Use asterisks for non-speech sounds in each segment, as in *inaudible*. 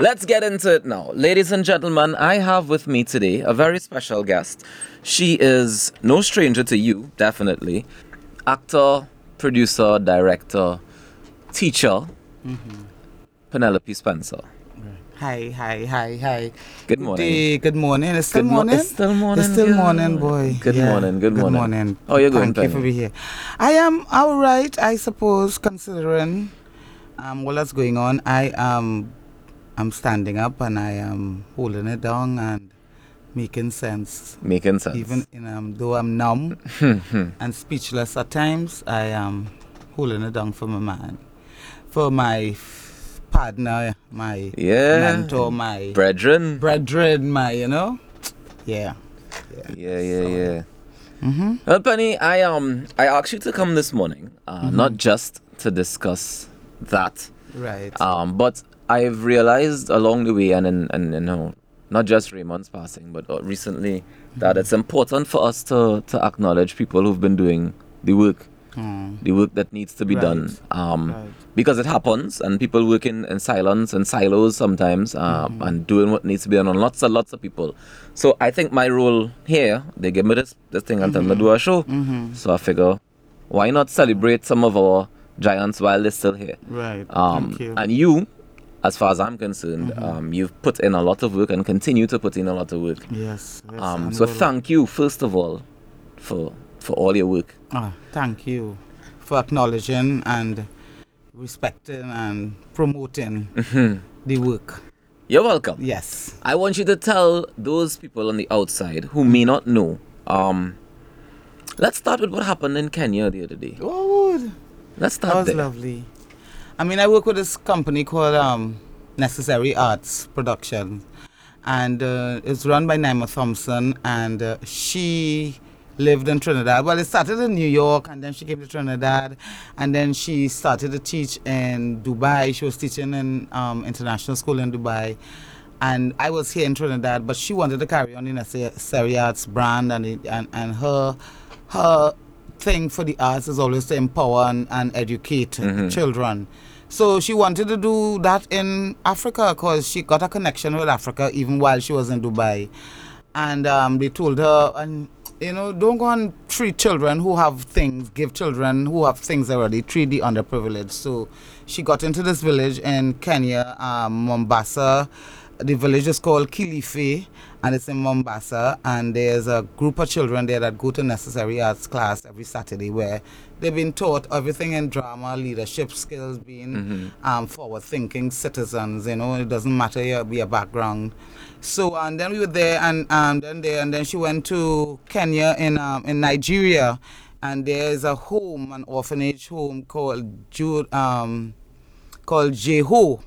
Let's get into it now. Ladies and gentlemen, I have with me today a very special guest. She is no stranger to you, definitely. Actor, producer, director, teacher, Mm-hmm. Penelope Spencer. Hi, hi, hi, hi. Good morning. day, good morning. It's still Good mo- morning. it's still morning, It's still girl. morning, boy. Good morning, good morning. morning. How you going, Thank you for being here. I am all right, I suppose, considering um what is going on. I am I'm standing up and I am holding it down and making sense. Making sense. Even in, um, though I'm numb *laughs* and speechless at times, I am holding it down for my man, for my partner, my yeah. mentor, my Brethren. brethren, my you know, yeah. Yeah, yeah, yeah. Mm-hmm. Well, Penny, I um I asked you to come this morning, uh, Mm-hmm. not just to discuss that, Right. um, but I've realized along the way, and in, and you know, not just Raymond's passing, but uh, recently, that Mm-hmm. it's important for us to to acknowledge people who've been doing the work, Mm, the work that needs to be Right. done, um, right. because it happens, and people working in silence and silos sometimes, uh, Mm-hmm. and doing what needs to be done on lots and lots of people. So I think my role here, they give me this this thing and tell me to do a show. Mm-hmm. So I figure, why not celebrate some of our giants while they're still here? Right. Um, Thank you. and you, as far as I'm concerned, um, you've put in a lot of work and continue to put in a lot of work. yes. yes Um, so thank you first of all for for all your work. Ah, thank you for acknowledging and respecting and promoting the work. You're welcome. Yes. I want you to tell those people on the outside who may not know. Um, let's start with what happened in Kenya the other day. Oh, Let's start. that was there. lovely. I mean, I work with this company called um, Necessary Arts Production, and uh, it's run by Naima Thompson, and uh, she lived in Trinidad. Well, it started in New York, and then she came to Trinidad, and then she started to teach in Dubai. She was teaching in um, international school in Dubai. And I was here in Trinidad, but she wanted to carry on in a Necessary Arts brand, and, it, and, and her her thing for the arts is always to empower and, and educate children. So she wanted to do that in Africa because she got a connection with Africa even while she was in Dubai. And um, they told her, and you know, don't go and treat children who have things, give children who have things already, treat the underprivileged. So she got into this village in Kenya, um, Mombasa. The village is called Kilifi and it's in Mombasa. And there's a group of children there that go to necessary arts class every Saturday where they've been taught everything in drama, leadership skills, being um, forward thinking citizens. You know, it doesn't matter your, your background. So, and then we were there, and um, then there, and then she went to Kenya in um, in Nigeria, and there's a home, an orphanage home called Jude, um, called Jeho,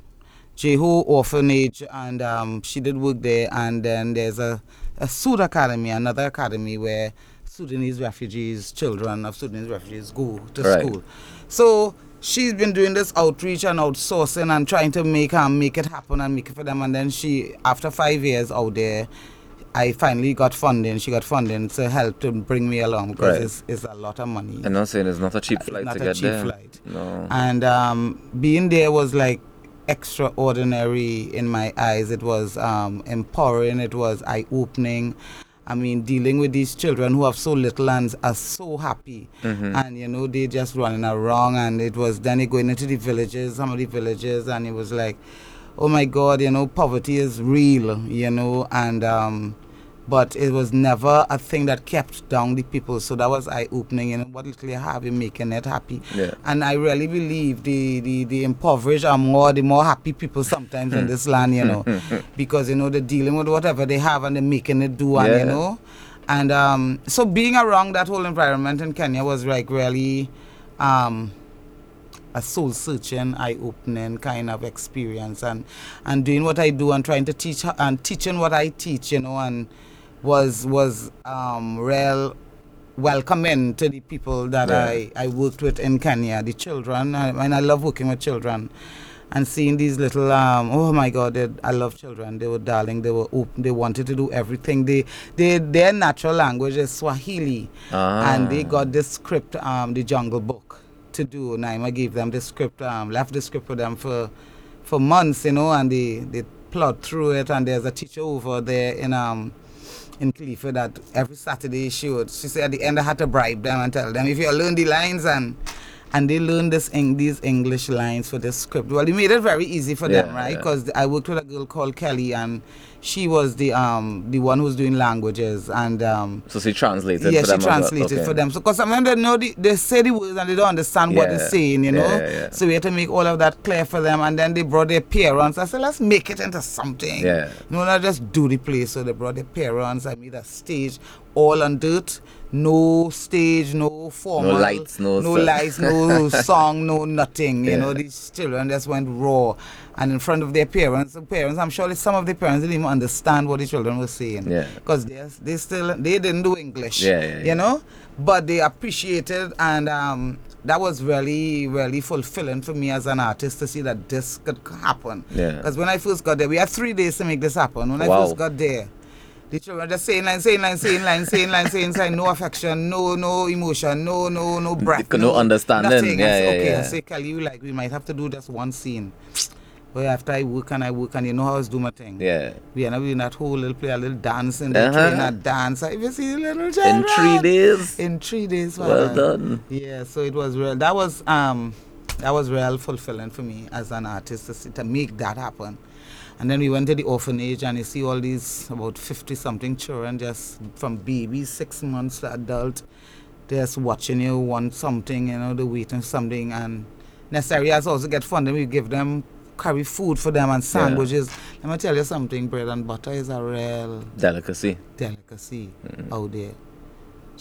Jeho Orphanage, and um, she did work there. And then there's a, a Sud Academy, another academy where Sudanese refugees, children of Sudanese refugees, go to Right. school. So she's been doing this outreach and outsourcing and trying to make um, make it happen and make it for them. And then she, after five years out there, I finally got funding. She got funding to help to bring me along because Right. it's, it's a lot of money And I'm saying it's not a cheap flight not to a get cheap there. flight. No. and um, being there was like extraordinary in my eyes. It was um, empowering. It was eye opening. I mean, dealing with these children who have so little and are so happy, and you know they just running around. And it was then going into the villages, some of the villages, and it was like, oh my God, you know, poverty is real, you know, and um, but it was never a thing that kept down the people. So that was eye opening. and what little you have, you're making it happy. Yeah. And I really believe the, the, the impoverished are more the more happy people sometimes in this land, you know, *laughs* because you know they're dealing with whatever they have and they're making it do, and Yeah. you know, and um, so being around that whole environment in Kenya was like really. Um, a soul searching, eye opening kind of experience and and doing what I do and trying to teach and teaching what I teach, you know, and was was um real welcoming to the people that Yeah. I, I worked with in Kenya, the children. I, and I love working with children and seeing these little um oh my god they, I love children they were darling they were open they wanted to do everything they they their natural language is Swahili Ah. and they got this script um the Jungle Book to do Naima gave them the script um left the script for them for for months you know and they they plod through it. And there's a teacher over there in um in Kilifi that every Saturday she would she said at the end I had to bribe them and tell them if you learn the lines and and they learned this Eng- these English lines for this script. Well, they made it very easy for them, Yeah, right? yeah. Because I worked with a girl called Kelly, and she was the um the one who was doing languages, and um So she translated yeah, for she them translated Okay. for them. So, because sometimes they know the, they say the words and they don't understand what they're saying, you know. Yeah, yeah, yeah. So we had to make all of that clear for them, and then they brought their parents. I said, let's make it into something. Yeah. No, not just do the play. So they brought their parents. I made a stage all on dirt. No stage, no formal. lights, no no lights, no *laughs* song, no nothing. You Yeah. know, these children just went raw, and in front of their parents. The parents, I'm sure some of the parents didn't even understand what the children were saying. Yeah. Because they they still they didn't do English. Yeah, yeah, yeah. You know, but they appreciated and um. That was really, really fulfilling for me as an artist to see that this could happen. Yeah. Because when I first got there, we had three days to make this happen. When I Wow. first got there, the children just saying line, saying line, saying line, saying line, saying line, no affection, no, no emotion, no, no, no breath. no no understanding. Nothing. Yeah, I say, yeah, okay, yeah. I say, Kelly, you like, we might have to do just one scene. But after I work and I work and you know how I was doing my thing. Yeah. We are doing that whole little play, a little dance and Uh-huh. train that dance. If you see little In three days. In three days. Well man. done. Yeah, so it was real. That was um, that was real fulfilling for me as an artist to, to make that happen. And then we went to the orphanage and you see all these about fifty something children just from babies six months to adult, just watching you want something, you know, they're waiting something and next areas also get funding. We give them carry food for them and sandwiches. Let me tell you something, bread and butter is a real Delicacy. delicacy mm-hmm. out there.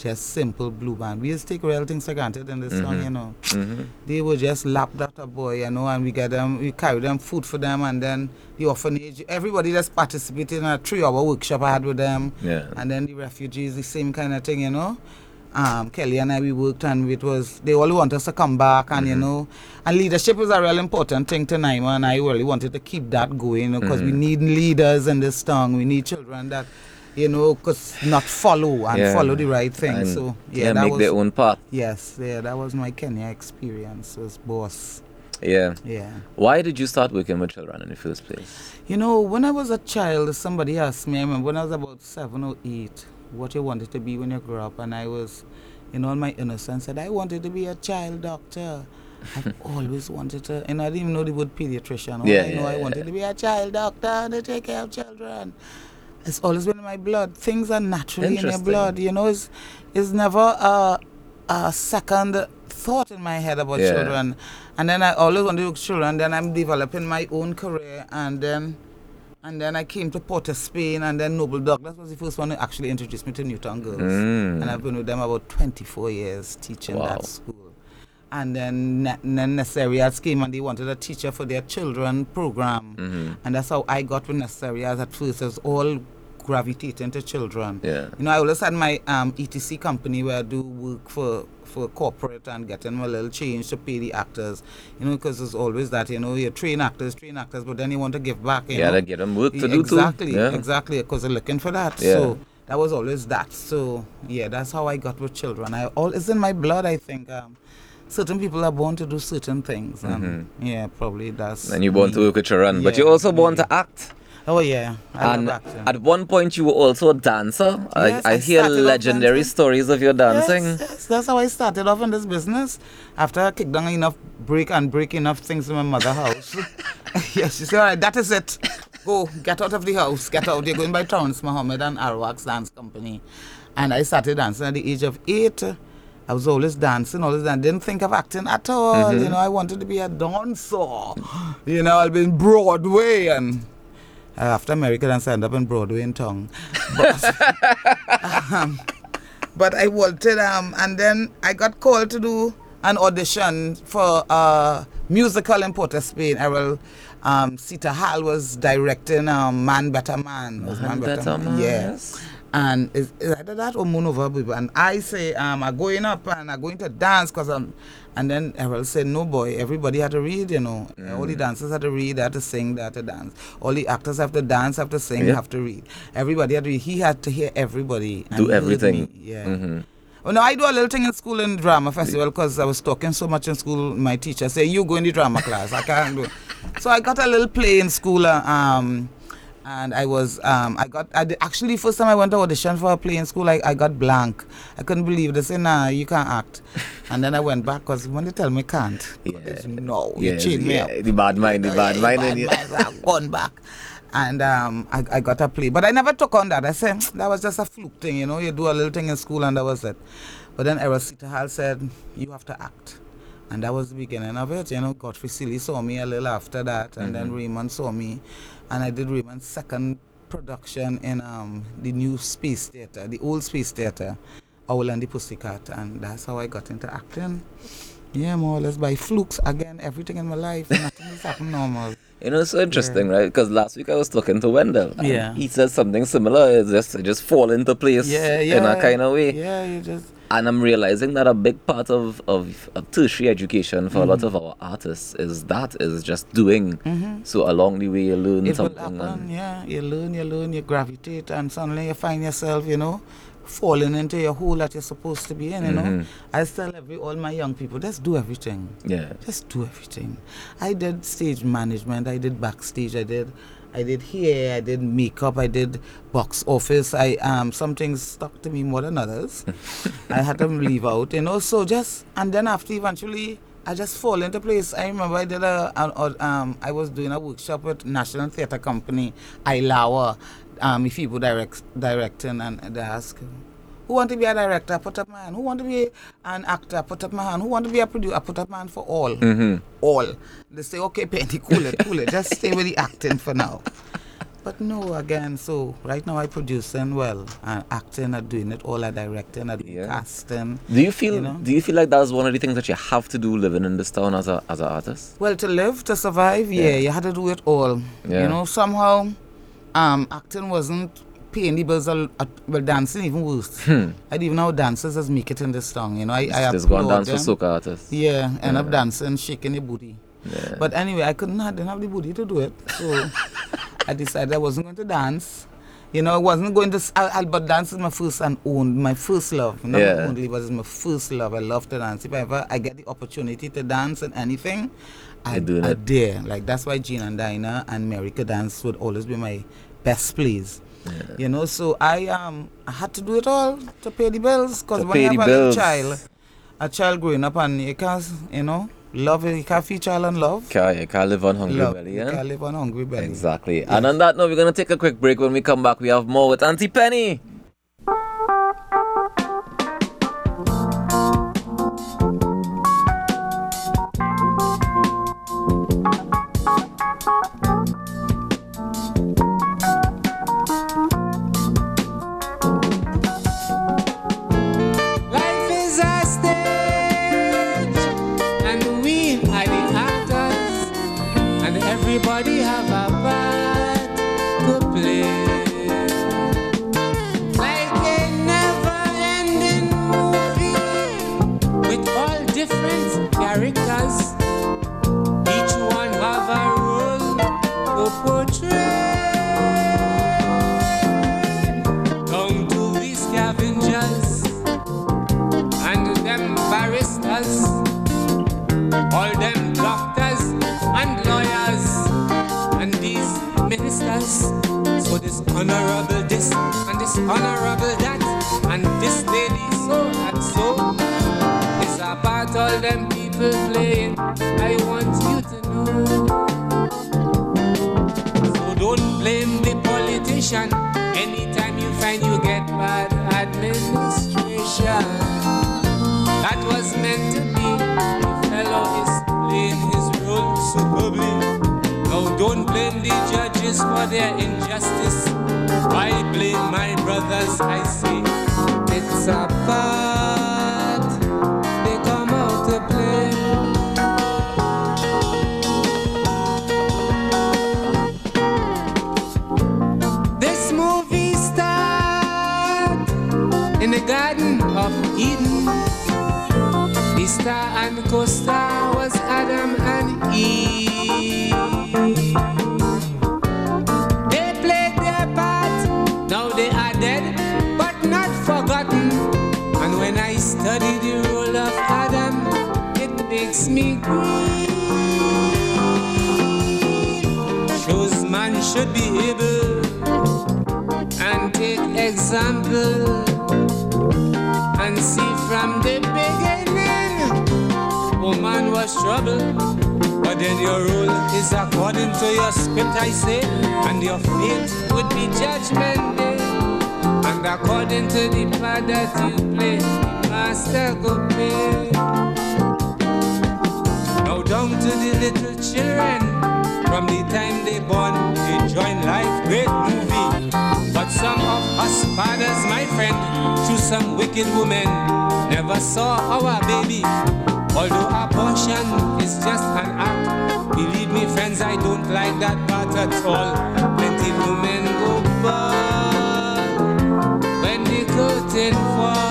Just simple blue band. We used to take real things for granted in this song, you know. hmm They would just lap that a boy, you know, and we get them, we carry them food for them, and then the orphanage, everybody just participated in a three-hour workshop I had with them, Yeah. and then the refugees, the same kind of thing, you know. Um, Kelly and I, we worked, and it was they all want us to come back, and you know, and leadership is a real important thing to Naima, and I really wanted to keep that going because we need leaders in this town. We need children that, you know, could not follow and Yeah. follow the right thing. And, so yeah, yeah, that make was their own path. yes, yeah, that was my Kenya experience as boss. Yeah. Yeah. Why did you start working with children in the first place? You know, when I was a child, somebody asked me, I remember when I was about seven or eight, what you wanted to be when you grew up. And I was, in all my innocence, said, I wanted to be a child doctor. *laughs* I've always wanted to, and I didn't even know the word pediatrician. All Yeah, I know, yeah, I yeah. wanted to be a child doctor to take care of children. It's always been in my blood. Things are naturally in your blood. You know, it's, it's never a, a second thought in my head about Yeah. children. And then I always wanted to do children. Then I'm developing my own career. And then and then I came to Port of Spain, and then Noble Douglas was the first one to actually introduce me to Newtown Girls. Mm. And I've been with them about 24 years teaching Wow. that school. And then, Ne- then Necessary Arts came and they wanted a teacher for their children program. Mhm. And that's how I got with Necessary Arts at first. It was all gravitating to children. Yeah. You know, I always had my um, ETC company where I do work for, for corporate and getting a little change to pay the actors. You know, because there's always that, you know, you train actors, train actors, but then you want to give back. You You gotta know? get them work to Yeah, do too. exactly, Yeah. exactly, because they're looking for that. Yeah. So that was always that. So yeah, that's how I got with children. I all it's in my blood. I think um, certain people are born to do certain things, and yeah, probably that's. Mm-hmm. And you're born me. to work with children, but Yeah, you're also born yeah. to act. Oh yeah, I and at one point, you were also a dancer. Yes, I, I I hear legendary stories of your dancing. Yes, yes, that's how I started off in this business. After I kicked down enough break and break enough things in my mother's house. *laughs* *laughs* yes, she said, all right, that is it. Go, get out of the house, get out. You're going by Torrance Mohammed and Arwax Dance Company. And I started dancing at the age of eight. I was always dancing, always dancing. Didn't think of acting at all. Mm-hmm. You know, I wanted to be a dancer. You know, I'll be in Broadway and uh, after America dance, I ended up in Broadway in Tongue. But, *laughs* um, but I wanted um and then I got called to do an audition for a musical in Port of Spain. I will um Sitahal was directing um Man Better Man. Was Man Better Man, Yeah. yes. And is, is either that or Moon Over Baby. And I say, um, I'm going up and I'm going to dance because I'm. And then Errol said, no, boy, everybody had to read, you know. All Mm. the dancers had to read, they had to sing, they had to dance. All the actors have to dance, have to sing, have to read. Everybody had to read. He had to hear everybody. and Do everything. Yeah. Mhm. Well, no, I do a little thing in school in drama festival because I was talking so much in school. My teacher said, "You go in the drama class." I can't do. it. So I got a little play in school. Uh, um, and I was um I got I did, actually first time I went to audition for a play in school I, I got blank. I couldn't believe they said nah you can't act. *laughs* And then I went back because when they tell me can't Yeah. no Yeah, you chain me yeah, up. the bad mind, the bad Yeah, mind. bad mind, I've gone back. And um I, I got a play but I never took on that. I said that was just a fluke thing you know you do a little thing in school and that was it. But then Errol Sitahal said you have to act. And that was the beginning of it. You know, Godfrey Sealy saw me a little after that, and then Raymond saw me, and I did Raymond's second production in um, the new Space Theatre, the old Space Theatre, Owl and the Pussycat, and that's how I got into acting. Yeah, more or less by flukes. Again, everything in my life, *laughs* nothing is happening normal. You know, it's so interesting, right? Because last week I was talking to Wendell. and Yeah. He said something similar. It's just, it just fall into place Yeah, yeah. in a kind of way. Yeah, you just. And I'm realizing that a big part of, of, of tertiary education for a lot of our artists is that, is just doing. So along the way you learn Mm-hmm. It will happen, yeah. You learn, you learn, you gravitate, and suddenly you find yourself, you know, falling into your hole that you're supposed to be in, you know. Mhm. I tell every all my young people, just do everything. yeah. Just do everything. I did stage management, I did backstage, I did I did hair, I did makeup, I did box office. I um some things stuck to me more than others. *laughs* I had to leave out, you know. So just and then after eventually I just fall into place. I remember I did a, a, a um I was doing a workshop with National Theatre Company, Ilawa, um if people direct directing and they ask who want to be a director? Put up my hand. Who want to be an actor? Put up my hand. Who want to be a producer? Put up my hand for all. hmm All. They say, okay, Penny, cool it, cool it. Just stay with the acting for now. But no, again, so right now I producing well, and acting, and doing it all, I directing, I doing Yeah. casting. Do you feel You know? do you feel like that's one of the things that you have to do living in this town as a as an artist? Well, to live, to survive, yeah, Yeah. you had to do it all. Yeah. You know, somehow, um, acting wasn't paying the bills. A, a, well, dancing even worse. Hmm. I even know how dancers just make it in this song. You know, I, I Just go and dance for them. soca artists. Yeah, end up Yeah. dancing, shaking the booty. Yeah. But anyway, I couldn't, I didn't have the booty to do it. So *laughs* I decided I wasn't going to dance. You know, I wasn't going to, I, I- but dance is my first and own, my first love. Not Yeah. only, but it's my first love. I love to dance. If I ever I get the opportunity to dance and anything, I, You're I dare. Like, that's why Jean and Dinah and Mary could dance would always be my best plays. You know, so I um I had to do it all to pay the bills because when you have a child, a child growing up and you can't, you know, love it, you can't feed child and love. Can't, you can't live on hungry Love. belly, You can't live on hungry belly. Exactly. And on that note, we're going to take a quick break. When we come back, we have more with Auntie Penny. So this and this honorable that, and this lady so and so is about all them people playing. I want you to know. So don't blame the politician anytime you find you get bad administration. That was meant to be. The fellow is playing his role superbly. Now don't blame the judges for their injustice. Why blame my brothers? I say it's a part they come out to play. This movie started in the Garden of Eden. The star and co-star was Adam and Eve. Shows man should be able and take example and see from the beginning. Oh, Woman was trouble, but then your rule is according to your script, I say, and your fate would be judgment day. And according to the part that you play, master go pay. Down to the little children, from the time they born, they join life, great movie. But some of us fathers, my friend, through some wicked woman, never saw our baby. Although abortion is just an act, believe me, friends, I don't like that part at all. Plenty women go bad when the curtain falls.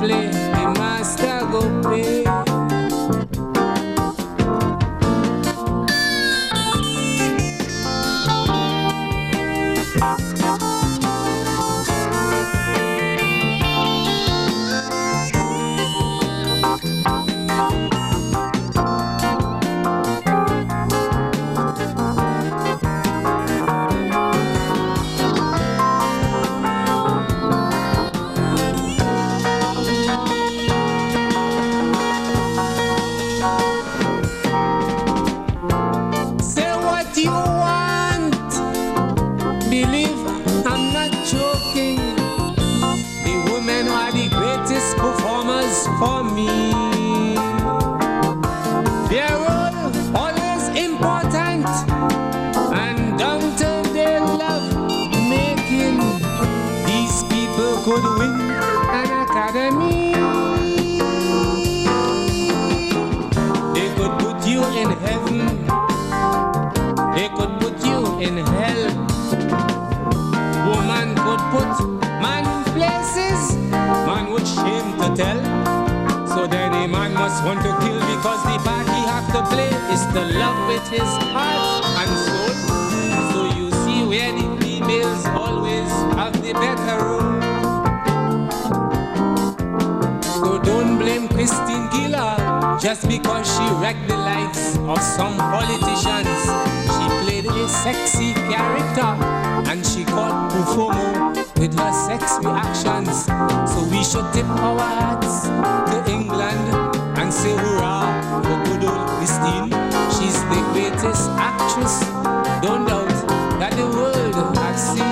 That in hell. Woman could put man in places. Man would shame to tell. So then a man must want to kill because the part he have to play is to love with his heart and soul. So you see where the females always have the better role. So don't blame Christine Keeler just because she wrecked the lives of some politicians. A sexy character and she caught Profumo with her sex reactions. So we should tip our hats to England and say hurrah for good old Christine. She's the greatest actress, don't doubt that the world has seen.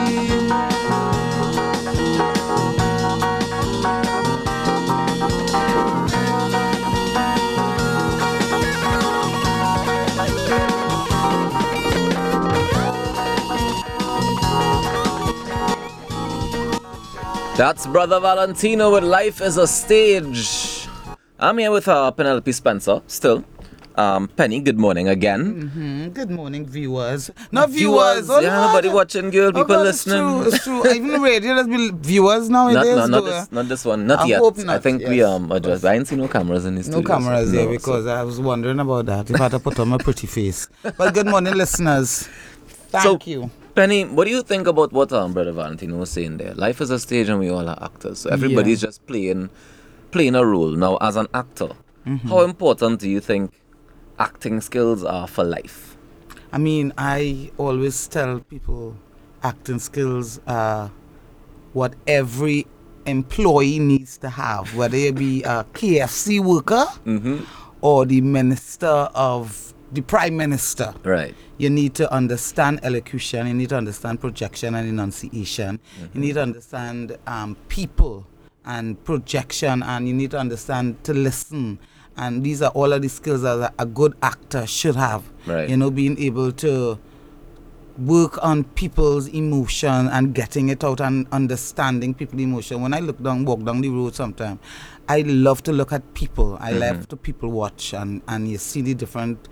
That's Brother Valentino with Life is a Stage. I'm here with uh, Penelope Spencer, still. Um, Penny, good morning again. Mm, good morning, viewers. Not viewers. oh, yeah, nobody watching, girl. Oh, People listening. it's true, It's true. Even *laughs* radio, there's been viewers Not, nowadays. no, not this, eh? not this one. Not I yet. hope I not, think we yes. um addressed. I didn't see no cameras in the No cameras here no, because so- I was wondering about that. If I had to put on my pretty face. But good morning, *laughs* listeners. Thank So- you. Penny, what do you think about what um, Brother Valentino was saying there? Life is a stage and we all are actors. So everybody's just playing playing a role. Now, as an actor, Mm-hmm. how important do you think acting skills are for life? I mean, I always tell people acting skills are what every employee needs to have, whether you be a KFC worker Mm-hmm. or the minister of the prime minister. Right. You need to understand elocution, you need to understand projection and enunciation, you need to understand um, people and projection, and you need to understand to listen. And these are all of the skills that a good actor should have. Right. You know, being able to work on people's emotion and getting it out and understanding people's emotion. When I look down, walk down the road sometimes, I love to look at people. I love to people watch and, and you see the different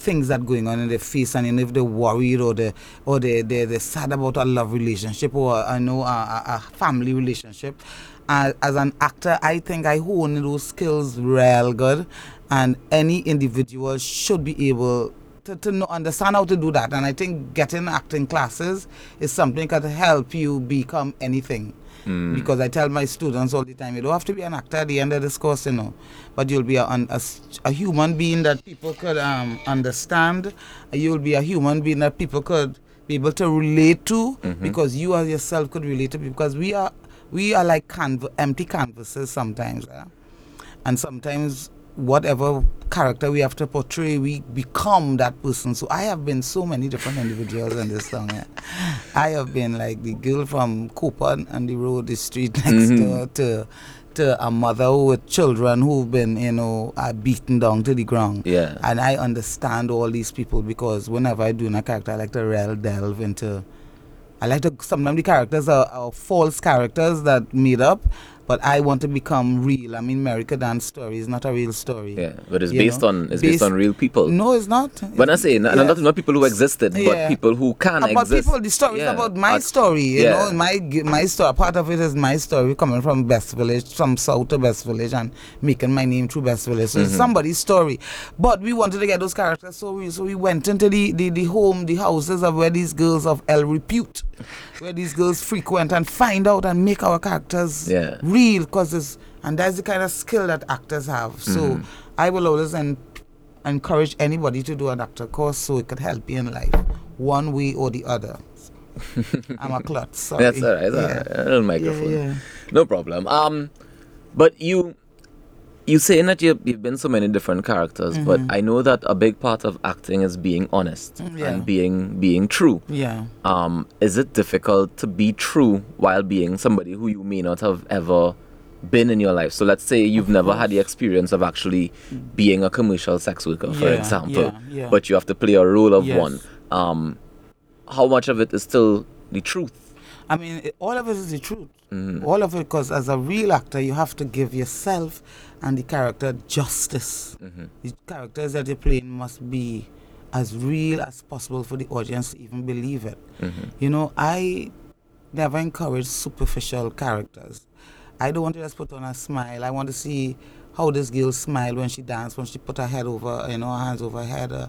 things that going on in their face and you know if they're worried or they or they they they're sad about a love relationship or I know a, a, family relationship. Uh, as an actor, I think I hone those skills real good, and any individual should be able to, to know, understand how to do that. And I think getting acting classes is something that help you become anything. Because I tell my students all the time, you don't have to be an actor at the end of this course, you know, but you'll be a, a, a human being that people could um, understand. You'll be a human being that people could be able to relate to because you as yourself could relate to because we are we are like canv- empty canvases sometimes. eh? and sometimes whatever character we have to portray we become that person so i have been so many different individuals in this song yeah. i have been like the girl from cooper on the road the street next door to to a mother with children who've been you know uh, beaten down to the ground Yeah. and i understand all these people because whenever i do a character i like to real delve into I like to sometimes the characters are, are false characters that made up, but I want to become real. I mean, America Dance story is not a real story. Yeah, but it's based know? on it's based, Based- on real people. No, it's not. When I say not, not, not people who existed, but people who can about exist. people, the story Yeah. is about my Uh, story. You yeah. know, my my story. Part of it is my story coming from Best Village, from South to Best Village, and making my name through Best Village. So Mm-hmm. it's somebody's story. But we wanted to get those characters, so we so we went into the the, the home, the houses of where these girls of ill repute, where these girls frequent, and find out and make our characters Yeah. real, because it's and that's the kind of skill that actors have. So Mm-hmm. I will always en- encourage anybody to do an actor course so it could help you in life, one way or the other. *laughs* I'm a klutz. Sorry. That's all right. That's Yeah. right. A little microphone. yeah. No problem. Um, but you, you saying that you you've been so many different characters, but I know that a big part of acting is being honest Mm-hmm. yeah. and being being true. Yeah. Um, is it difficult to be true while being somebody who you may not have ever been in your life? So let's say you've never had the experience of actually being a commercial sex worker, for Yeah, example, yeah, yeah. but you have to play a role of Yes. one. Um, how much of it is still the truth? I mean, it, all of it is the truth. Mm-hmm. All of it, because as a real actor, you have to give yourself and the character justice. Mm-hmm. The characters that you're playing must be as real as possible for the audience to even believe it. Mm-hmm. You know, I never encourage superficial characters. I don't want to just put on a smile. I want to see how this girl smile when she dance, when she put her head over, you know, her hands over her head, uh,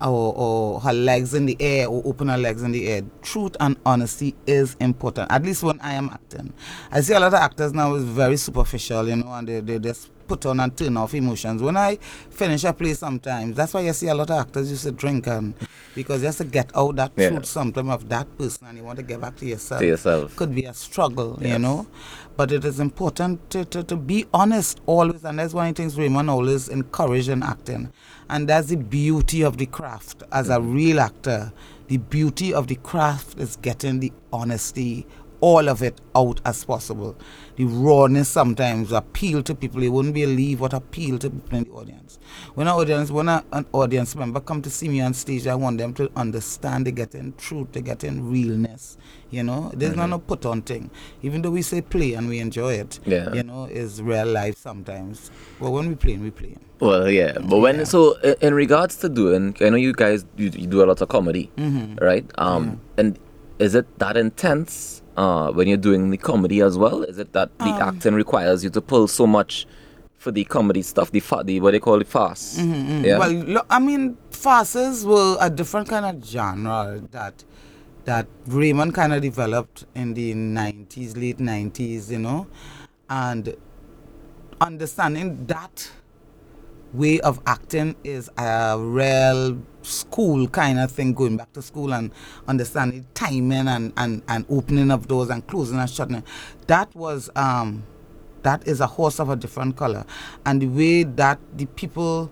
or, or her legs in the air, or open her legs in the air. Truth and honesty is important. At least when I am acting, I see a lot of actors now is very superficial, you know, and they, they just put on and turn off emotions. When I finish a play, sometimes that's why you see a lot of actors used to drink and because just to get out that Yeah. truth sometimes of that person and you want to get back to yourself To yourself. could be a struggle, you know. But it is important to, to, to be honest always, and that's one of the things Raymond always encourage in acting. And that's the beauty of the craft. As a mm-hmm. real actor, the beauty of the craft is getting the honesty, all of it out as possible. The rawness sometimes appeal to people. You wouldn't believe what appeal to people in the audience. When an audience, when a, an audience member come to see me on stage, I want them to understand they get in truth, they get in realness. You know, there's not no put on thing. Even though we say play and we enjoy it, Yeah. you know, is real life sometimes. But when we play, we play. Well, yeah, but when Yeah. so in regards to doing, I know you guys you, you do a lot of comedy, Mm-hmm. right? Um, and is it that intense uh, when you're doing the comedy as well? Is it that the Um, acting requires you to pull so much for the comedy stuff, the fa- the what they call it fast? Yeah. Mm-hmm, Well, lo- I mean, farces were a different kind of genre that that Raymond kind of developed in the 90s, late 90s, you know, and understanding that way of acting is a real school kind of thing, going back to school and understanding timing and, and, and opening of doors and closing and shutting. That was um, that is a horse of a different color, and the way that the people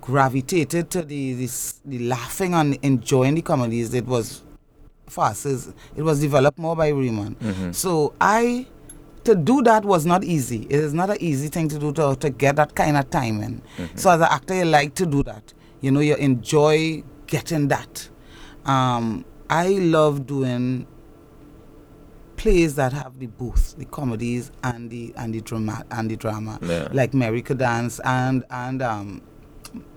gravitated to the this, the laughing and enjoying the comedies, it was farces. It was developed more by Raymond. So I to do that was not easy. It is not an easy thing to do to, to get that kind of timing. So as an actor, you like to do that. You know, you enjoy getting that. Um, I love doing plays that have the both the comedies and the and the drama and the drama Yeah. like Mary Could Dance and and um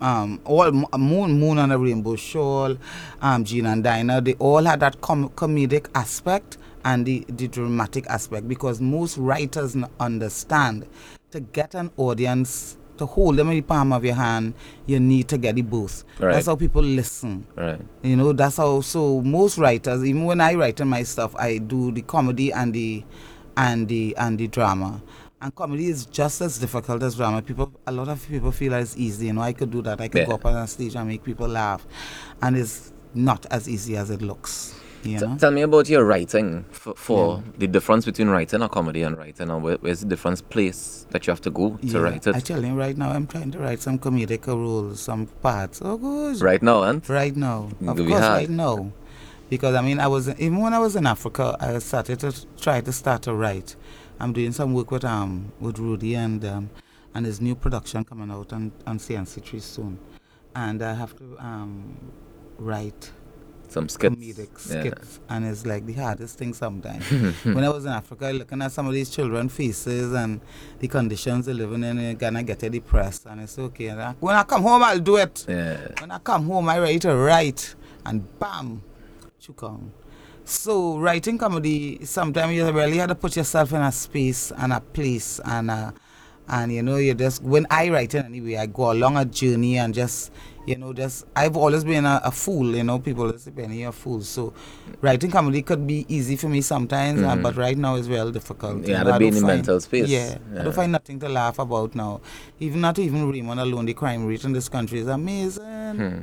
um all Moon Moon on a Rainbow Shawl, um Jean and Dinah, they all had that com- comedic aspect and the, the dramatic aspect because most writers understand to get an audience to hold them in the palm of your hand, you need to get the both. Right. That's how people listen. Right. You know, that's how so most writers, even when I write in my stuff, I do the comedy and the and the and the drama. And comedy is just as difficult as drama. People a lot of people feel that it's easy, you know, I could do that. I could Yeah. go up on a stage and make people laugh. And it's not as easy as it looks. T- tell me about your writing for, for the difference between writing a comedy and writing, and where, where's the different place that you have to go to Yeah, write it? Tell you right now I'm trying to write some comedic roles, some parts. Oh gosh. right now, and? Right now, of course, right now, because I mean, I was even when I was in Africa, I started to try to start to write. I'm doing some work with um with Rudy and um and his new production coming out on on CNC3 soon, and I have to um write some skits. comedic Yeah. and it's like the hardest thing sometimes. *laughs* when I was in Africa, looking at some of these children faces and the conditions they're living in, you're gonna get depressed, and it's okay. And I, when I come home, I'll do it. Yeah. When I come home, I ready to write, and bam, chukang. So writing comedy, sometimes you really have to put yourself in a space and a place, and uh, and you know you just when I write it anyway, I go along a journey and just you know just I've always been a, a fool. You know, people say Benny, you're a fool. So writing comedy could be easy for me sometimes, uh, Mhm. but right now it's very difficult. You know, had to be in find- mental space. Yeah, I don't find nothing to laugh about now. Even not even Raymond alone, the crime rate in this country is amazing. Hmm.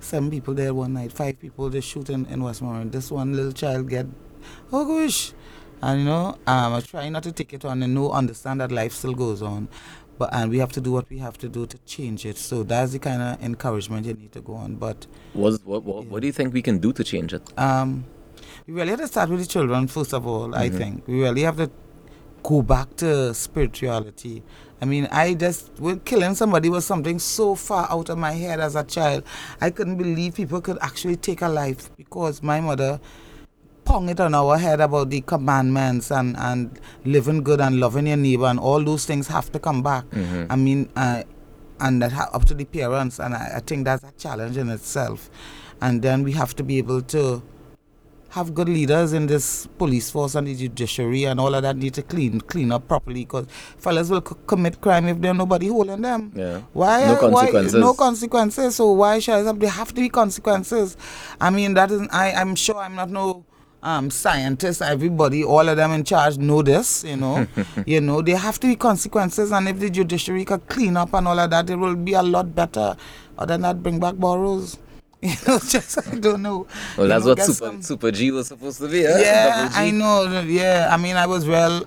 Seven people there one night, five people just shooting in Westmoreland. This one little child get, oh gosh. And you know, um, I try not to take it on and know, understand that life still goes on. But and we have to do what we have to do to change it. So that's the kind of encouragement you need to go on. But Was what, what, what do you think we can do to change it? um, we really have to start with the children first of all. I Mhm. think we really have to go back to spirituality. I mean, I just when killing somebody was something so far out of my head as a child. I couldn't believe people could actually take a life because my mother pong it on our head about the commandments and and living good and loving your neighbor and all those things have to come back. Mhm. I mean, uh, and that ha- up to the parents, and I, I think that's a challenge in itself. And then we have to be able to have good leaders in this police force and the judiciary and all of that need to clean clean up properly because fellas will c- commit crime if there's nobody holding them. Yeah. Why? No why- consequences. no consequences. So why should there have to be consequences? I mean, that is. I. I'm sure I'm not no um scientist. Everybody, all of them in charge know this. You know. *laughs* you know, there have to be consequences, and if the judiciary could clean up and all of that, it will be a lot better. Other than that, bring back Burroughs. *laughs* You know, just I don't know. Well, You that's know, what Super some- Super G was supposed to be. Huh? yeah. I know. Yeah, I mean, I was well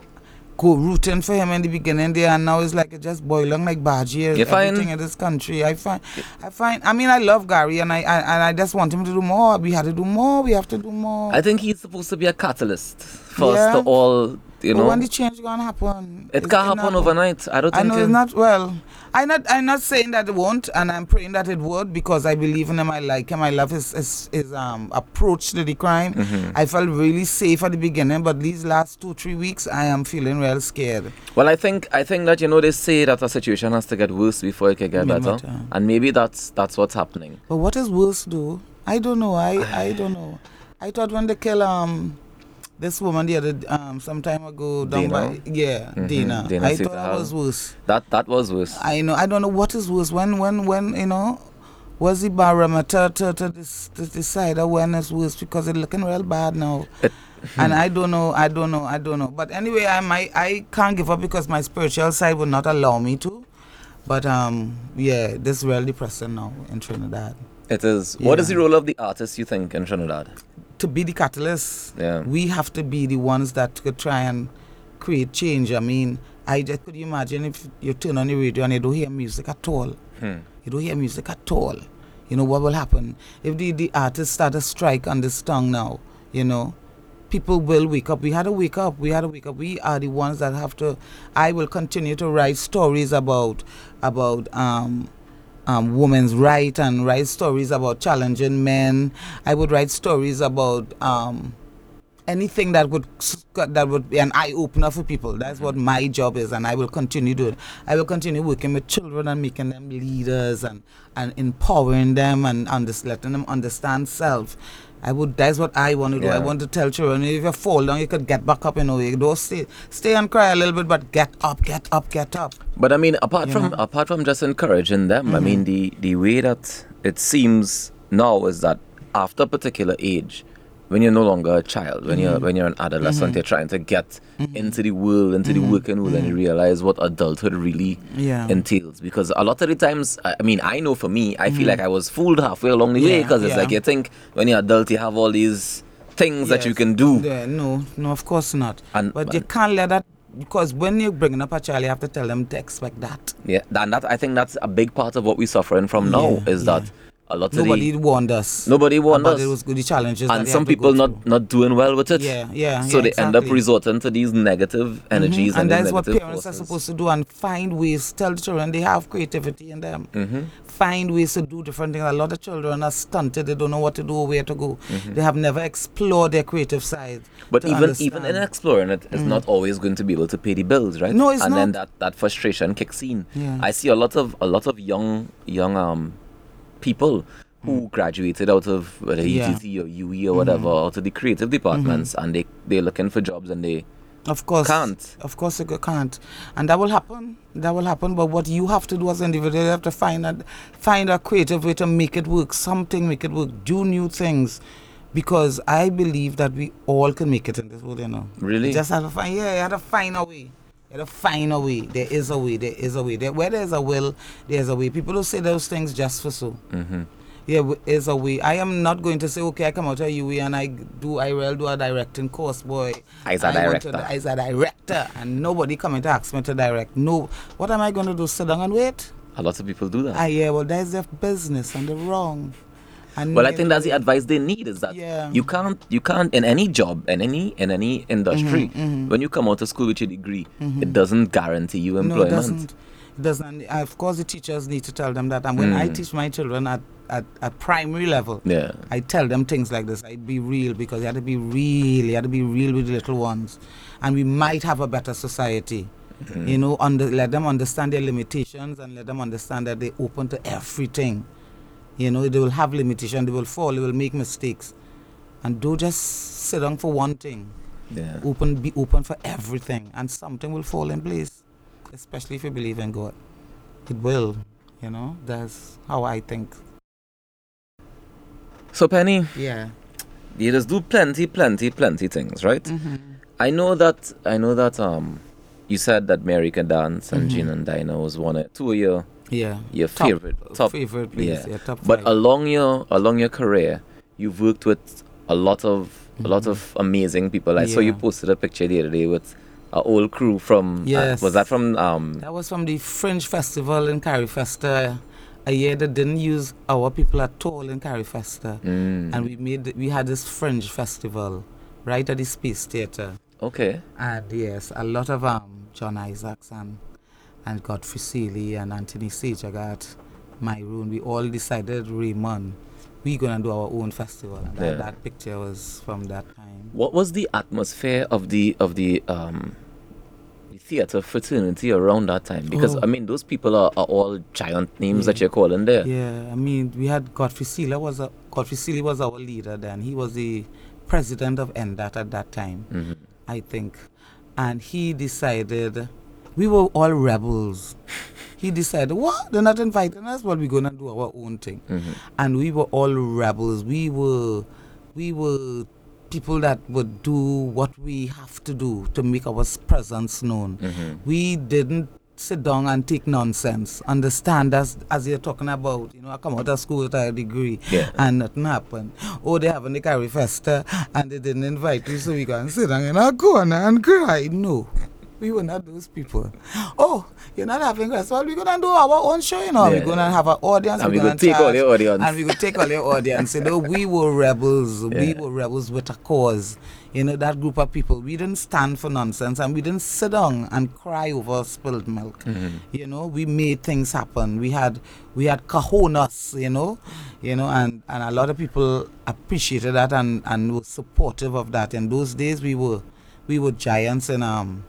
go rooting for him in the beginning there, and now it's like it's just boiling like Baji. You everything in this country. I find, I find. I mean, I love Gary, and I, I and I just want him to do more. We had to do more. We have to do more. I think he's supposed to be a catalyst for us to all, you But know. when the change gonna happen? it can't happen overnight. I don't I know it's not well. I'm not. I'm not saying that it won't, and I'm praying that it would because I believe in him. I like him. I love his his, his um approach to the crime. Mhm. I felt really safe at the beginning, but these last two three weeks, I am feeling real scared. Well, I think I think that you know they say that a situation has to get worse before it can get better, uh, and maybe that's that's what's happening. But what is worse, though? I don't know. I I don't know. I thought when they kill um this woman the other um some time ago down Dana? by yeah Mhm, Dana. Dana I thought that was worse. That that was worse. I know. I don't know what is worse. When when when you know. Was the barometer to, to, this, to decide when it's worse because it's looking real bad now, It- *laughs* and I don't know, I don't know, I don't know. But anyway, I might, I can't give up because my spiritual side would not allow me to. But um, yeah, this is real depressing now in Trinidad. It is. What is the role of the artist you think in Trinidad? To be the catalyst, Yeah. we have to be the ones that could try and create change. I mean, I just could you imagine if you turn on the radio and you don't hear music at all. Hmm. You don't hear music at all. You know what will happen if the, the artists start a strike on this tongue now? You know, people will wake up. We had to wake up. We had to wake up. We are the ones that have to. I will continue to write stories about about um, um, women's right and write stories about challenging men. I would write stories about um, anything that would that would be an eye opener for people. That's what my job is, and I will continue doing. I will continue working with children and making them leaders and and empowering them and under, letting them understand self. I would. That's what I want to do. I want to tell children if you fall down, you could get back up. You know, you don't stay stay and cry a little bit, but get up, get up, get up. But I mean, apart You from know? Mm-hmm. apart from just encouraging them, I mean, the the way that it seems now is that after a particular age, when you're no longer a child, when Mm-hmm. you're when you're an adolescent, you're trying to get into the world, into the working world, and you realize what adulthood really Mm-hmm. Yeah. entails. Because a lot of the times, I mean, I know for me, I feel like I was fooled halfway along the way Mm-hmm. Because it's yeah. like you think when you're adult, you have all these things that you can do. Yeah, no, no, of course not. And- but you can't let that because when you're bringing up a child, you have to tell them to expect that. Yeah, and that I think that's a big part of what we're suffering from now Yeah, is yeah. A lot of Nobody the warned us. Nobody warned us. It was good, the challenges. and some have to go people not through. not doing well with it. Yeah, yeah, So yeah, they end up resorting to these negative energies Mhm, and, and that's what parents are supposed to do and find ways tell the children they have creativity in them Mm-hmm. find ways to do different things a lot of children are stunted they don't know what to do or where to go Mm-hmm. they have never explored their creative side But even even in exploring it, it's not always going to be able to pay the bills, right? No, it's and then that, that frustration kicks in. Yeah. I see a lot of a lot of young young um people who graduated out of whether Mm. Yeah. Mm-hmm. Or UE or whatever, out of the creative departments, and they they're looking for jobs and they Of course. Can't. Of course you can't. And that will happen. That will happen. But what you have to do as an individual, you have to find a find a creative way to make it work. Something make it work. Do new things. Because I believe that we all can make it in this world, you know. Really? You just have to find yeah, you have to find a way. To find a way. There is a way. There is a way. There, where there's a will, there's a way. People don't say those things just for so. mm-hmm. Yeah, is a way. I am not going to say, okay, I come out of UE and I do, I will do a directing course, boy. I's a I to- director. As a director, and nobody coming to ask me to direct. No, what am I going to do? Sit down and wait? a lot of people do that. Ah, yeah, well, that's their business and they're wrong. And Well, I think that's the advice they need is that Yeah. you can't you can't in any job in any in any industry Mm-hmm, when you come out of school with your degree it doesn't guarantee you employment. No, it doesn't. It doesn't. Of course, the teachers need to tell them that. And when I Mm. teach my children at, at, at primary level, Yeah. I tell them things like this. I be real because you have to be real. You have to be real with the little ones, and we might have a better society. Mm-hmm. You know, under, let them understand their limitations and let them understand that they're open to everything. You know, they will have limitation, They will fall. They will make mistakes, and don't just sit down for one thing. Yeah. Open, be open for everything, and something will fall in place. Especially if you believe in God, it will. You know, that's how I think. So Penny, Yeah. you just do plenty, plenty, plenty things, right? Mm-hmm. I know that I know that um you said that Mary can dance and Mhm. Jean and Dinah was one of two of your Yeah. your Top- favorite top favorite place. yeah. Yeah, top But five. along your along your career, you've worked with a lot of a lot Mhm. of amazing people. I saw you posted a picture the other day with a old crew from. uh, Yes. was that from um? that was from the Fringe Festival in Carifesta, a year that didn't use our people at all in Carifesta, mm, and we made we had this Fringe Festival right at the Space Theatre, okay. and yes, a lot of um John Isaacs and and Godfrey Sealy and Anthony Sajagat, Myroon, we all decided Raymond, we're gonna do our own festival, and Yeah. that, that picture was from that time. What was the atmosphere of the of the um? the Theater fraternity around that time because Oh. I mean those people are, are all giant names that you're calling there. Yeah, I mean, we had Godfrey Sealy was a, Godfrey Sealy was our leader then. He was the president of NDAT at that time, Mhm. I think, and he decided we were all rebels. He decided, what? They're not inviting us, but we're gonna do our own thing. Mhm. And we were all rebels. We were, we were people that would do what we have to do to make our presence known Mhm. we didn't sit down and take nonsense. Understand as as you're talking about, you know, I come out of school with a degree Yeah. and nothing happened. Oh, they having the Carifesta and they didn't invite me, so we can sit down in a corner and cry. No. We were not those people. Oh, you're not having us. Well, we're gonna do our own show, you know. Yeah. We're gonna have an audience. And we're we gonna take all charge, the audience. And we're gonna take all the audience. You know, we were rebels. *laughs* We were rebels with a cause. You know, that group of people. We didn't stand for nonsense and we didn't sit down and cry over spilled milk. Mm-hmm. You know, we made things happen. We had we had cojones, you know, you know, and, and a lot of people appreciated that and, and were supportive of that. In those days we were we were giants and um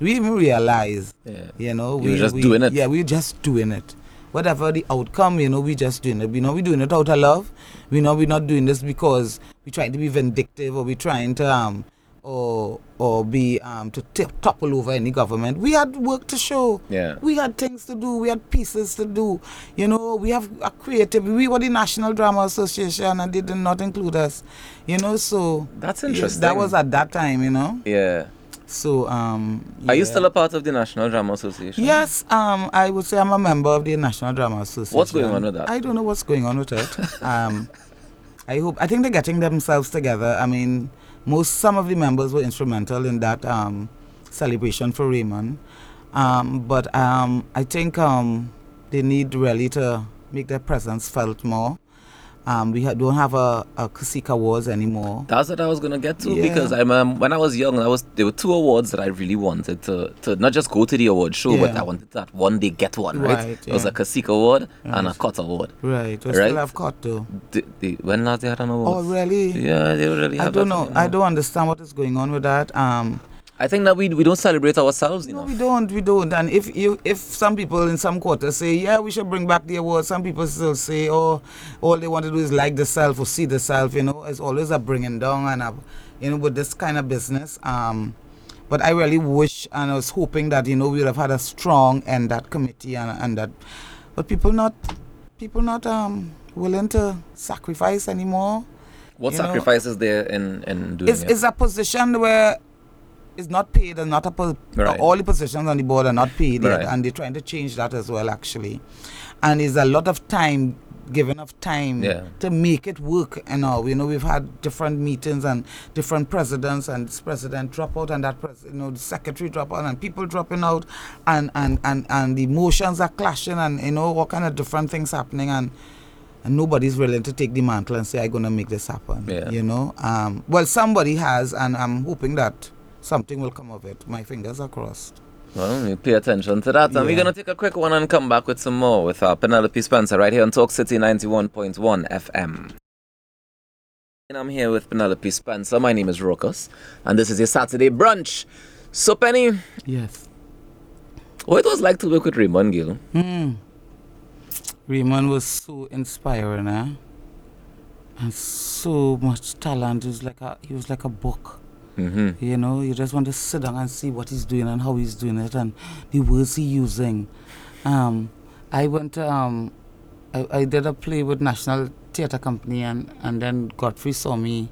we even realize Yeah. you know, we were just we, doing it. Yeah, we were just doing it. Whatever the outcome, you know, we just doing it. We know we're doing it out of love. We know we're not doing this because we're trying to be vindictive or we're trying to um or or be um to t- topple over any government. We had work to show. Yeah. We had things to do. We had pieces to do. You know, we have a creative. We were the National Drama Association, and they did not include us. You know, so That's interesting. that was at that time. You know, Yeah. So um. Are you still a part of the National Drama Association? Yes, um, I would say I'm a member of the National Drama Association. What's going on with that? I don't know what's going on with it. *laughs* um, I hope. I think they're getting themselves together. I mean, most some of the members were instrumental in that um, celebration for Raymond, um, but um, I think um, they need really to make their presence felt more. Um, we ha- don't have a, a Awards anymore. That's what I was gonna get to Yeah. because I'm um, when I was young, I was there were two awards that I really wanted to to not just go to the award show, but I wanted that one day get one, right? Right, It was a Cacique award and a Right. Cut award. Right. We Right. still have caught though. The, the, when last they had an award? Oh, really? Yeah, they really I don't know. I yeah. don't understand what is going on with that. Um, I think that we we don't celebrate ourselves no, enough. we don't. We don't. And if you, if some people in some quarters say, yeah, we should bring back the award, some people still say, oh, all they want to do is like the self or see the self. You know, it's always a bringing down and a, you know, with this kind of business. Um, but I really wish and I was hoping that you know we would have had a strong and that committee and and that, but people not, people not um willing to sacrifice anymore. What you know, sacrifice is there in in doing it's, it? it's a position where it's not paid and not a po- Right. all the positions on the board are not paid yet Right. and they're trying to change that as well actually and it's a lot of time given of time Yeah. to make it work and all you know we've had different meetings and different presidents and this president drop out and that pres- you know the secretary drop out and people dropping out and and and and the emotions are clashing and you know what kind of different things happening and and nobody's willing to take the mantle and say i'm going to make this happen Yeah. you know um, well somebody has and i'm hoping that something will come of it my fingers are crossed Well, we pay attention to that. And we're going to take a quick one and come back with some more with uh, Penelope Spencer right here on Talk City 91.1 FM. And I'm here with Penelope Spencer. My name is Rokas, and this is your Saturday brunch. So, Penny, yes what it was like to work with Raymond Gill? Hmm. Raymond was so inspiring, eh? And so much talent. He was like a he was like a book. Mm-hmm. You know, you just want to sit down and see what he's doing and how he's doing it and the words he's using. Um, I went to, um, I, I did a play with National Theatre Company and, and then Godfrey saw me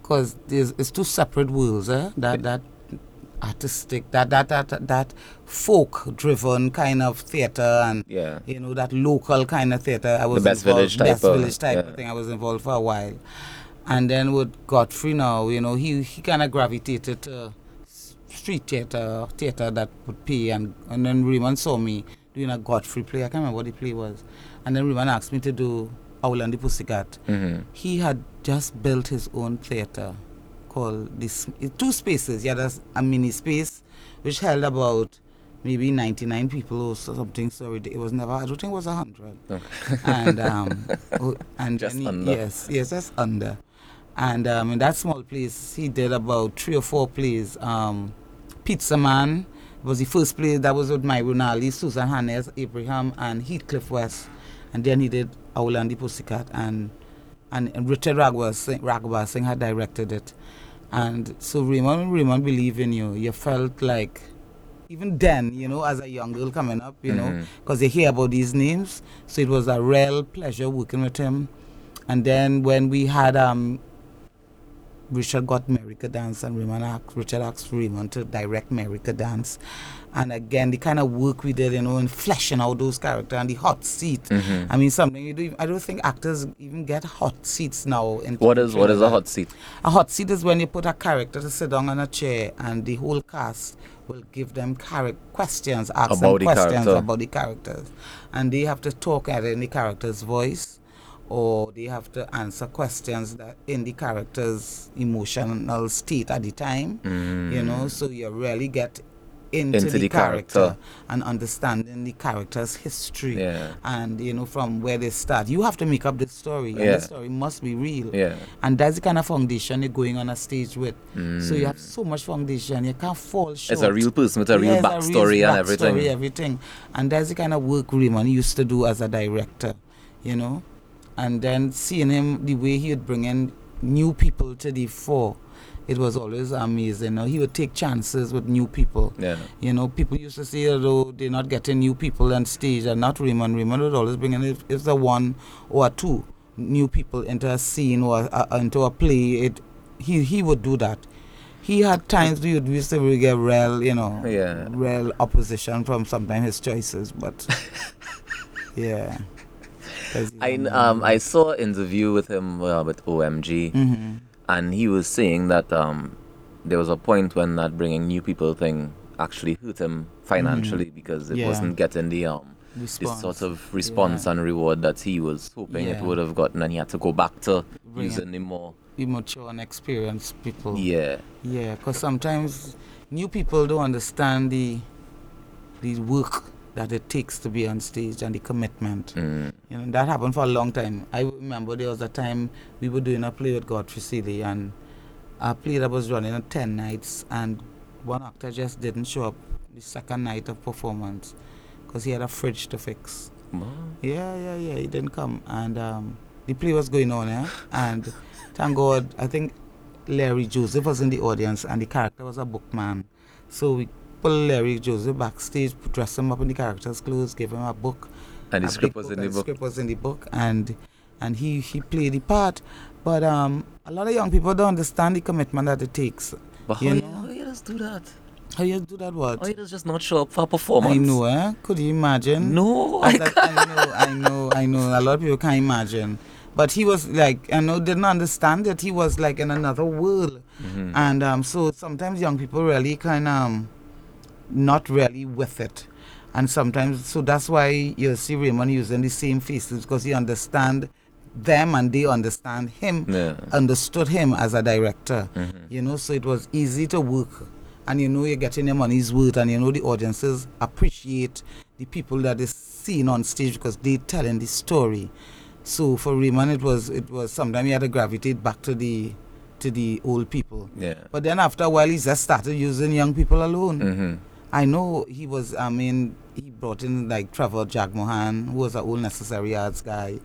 because it's two separate worlds, eh? That, that artistic, that, that, that, that folk driven kind of theatre and Yeah. you know that local kind of theatre. I was Best involved, Village type Best of- Village type yeah. of thing. I was involved for a while, and then with Godfrey now, you know, he he kind of gravitated to street theatre, theatre that would pay, and and then Raymond saw me doing a Godfrey play. I can't remember what the play was, and then Raymond asked me to do Owl and the Pussycat. Mm-hmm. He had just built his own theatre called this two spaces. He had a, mini space which held about maybe 99 people or something. So it, was never, I don't think it was 100. And, um, *laughs* oh, and Just he- under. Yes, yes, just under. And um, in that small place, he did about three or four plays. Um, Pizza Man was the first play that was with Myron Ali, Susan Hannes, Abraham, and Heathcliff West. And then he did Owl and the Pussycat, and and, and Richard Ragoobarsingh, Ragwa Singh had directed it. And so Raymond, Raymond believe in you. You felt like, even then, you know, as a young girl coming up, you know, Mhm. because you hear about these names. So it was a real pleasure working with him. And then when we had um, Richard got America Dance, and Raymond asked, Richard asked Raymond to direct America Dance. And again, the kind of work we did, you know, in fleshing out those characters and the hot seat. Mm-hmm. I mean, something you do. I don't think actors even get hot seats now. In What is what is a hot seat? A hot seat is when you put a character to sit down on a chair and the whole cast will give them charac- questions, ask About them the questions character. about the characters. And they have to talk at any character's voice or they have to answer questions that in the character's emotional state at the time. You know, so you really get into, Into the, the character, character. and understanding the character's history Yeah. and you know from where they start. You have to make up the story. And Yeah. the story must be real. Yeah. And that's the kind of foundation you're going on a stage with. So you have so much foundation, you can't fall short. Mm. It's a real person with a real Yeah, backstory and everything. backstory, everything. And that's the kind of work Raymond used to do as a director, you know. And then seeing him, the way he would bring in new people to the fore, it was always amazing. He would take chances with new people. Yeah. You know, people used to say, although they're not getting new people on stage, and not Raymond. Raymond would always bring in, if it's a one or a two new people into a scene or a, a- into a play, it he he would do that. He had times we would used to get real, you know, Yeah. real opposition from sometimes his choices, but *laughs* yeah. I man. um I saw an interview with him uh, with OMG, Mhm. and he was saying that um there was a point when that bringing new people thing actually hurt him financially because it Mm-hmm. Yeah. wasn't getting the um Response. sort of response Yeah. and reward that he was hoping it would have gotten, and he had to go back to Bring it. using the more Be mature and experienced people. yeah Yeah, because sometimes new people don't understand the the work that it takes to be on stage and the commitment. mm, You know, that happened for a long time. I remember there was a time we were doing a play with Godfrey Sealy and a play that was running on 10 nights and one actor just didn't show up the second night of performance because he had a fridge to fix. wow. Yeah, yeah, yeah. He didn't come, and um, the play was going on, yeah. And thank God, I think Larry Joseph was in the audience, and the character was a bookman. So we pulled Larry Joseph backstage, dress him up in the character's clothes, give him a book. and the script was in the The book script was in the book, and and he he played the part. But um, a lot of young people don't understand the commitment that it takes. but how you know? how you just do that How you do that? What? how you just not show up for a performance I know, eh? Could you imagine? no I As I, know, I know, I know. A lot of people can't imagine. But he was like, I know, didn't understand that He was like in another world. Mhm. And um, so sometimes young people really kind of um, not really with it. And sometimes, so that's why you see Raymond using the same faces because he understand them and they understand him, Yeah. understood him as a director. Mhm. You know, so it was easy to work. And you know, you're getting your money's worth, and you know, the audiences appreciate the people that is seen on stage because they telling the story. So for Raymond, it was it was sometimes he had to gravitate back to the to the old people. yeah But then after a while, he just started using young people alone. mm-hmm. I know he was. I mean, he brought in like Trevor Jagmohan, who was an old necessary arts guy,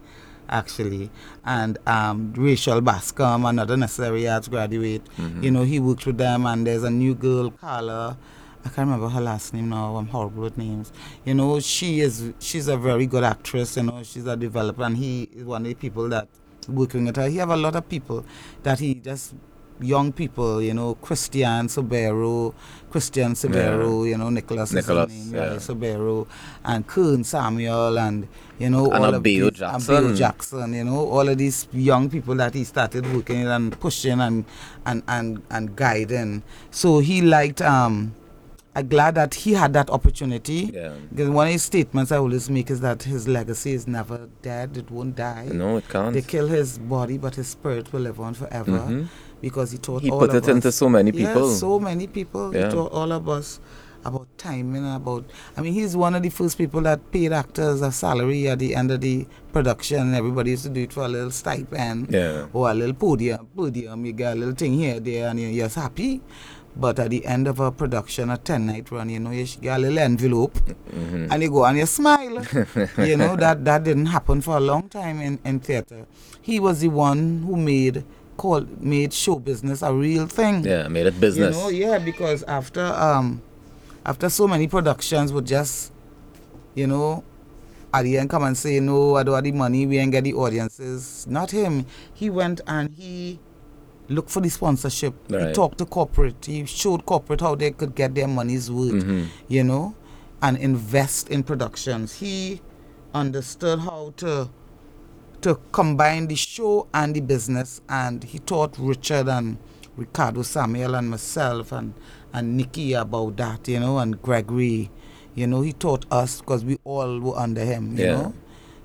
actually, and um, Rachel Bascom, another necessary arts graduate. Mm-hmm. You know, he worked with them, and there's a new girl, Carla. I can't remember her last name now. I'm horrible with names. You know, she is. She's a very good actress. You know, she's a developer, and he is one of the people that working with her. He have a lot of people that he just young people, you know, Christian Sobero, Christian Sobero, you know, Nicholas, Nicholas, name, yeah. and Kern Samuel, and you know, And all of Bill these, and Bill Jackson, you know, all of these young people that he started working and pushing and and and and guiding. So he liked. um I'm glad that he had that opportunity. yeah Because one of his statements I always make is that his legacy is never dead; it won't die. no it can't They kill his body, but his spirit will live on forever Mhm. Because he taught he all put of it into so many people. Yeah, so many people. Yeah. He taught all of us about timing and about. I mean, he's one of the first people that paid actors a salary at the end of the production. Everybody used to do it for a little stipend yeah or a little podium. Podium, you get a little thing here, there, and you're just happy. But at the end of a production, a 10 night run, you know, you get a little envelope mm-hmm. and you go and you smile. *laughs* you know, that, that didn't happen for a long time in, in theater. He was the one who made called made show business a real thing. yeah made it business You know, yeah, because after um after so many productions would just, you know, at the end come and say, No, I don't have the money, we ain't get the audiences. Not him. He went and he looked for the sponsorship. He talked to corporate. He showed corporate how they could get their money's worth, Mm-hmm. you know, and invest in productions. He understood how to to combine the show and the business, and he taught Richard and Ricardo Samuel and myself and and Nikki about that, you know, and Gregory, you know, he taught us because we all were under him, you Yeah. know.